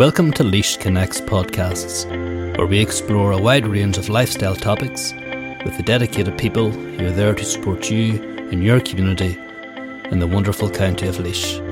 Welcome to Laois Connects podcasts, where we explore a wide range of lifestyle topics with the dedicated people who are there to support you and your community in the wonderful county of Laois.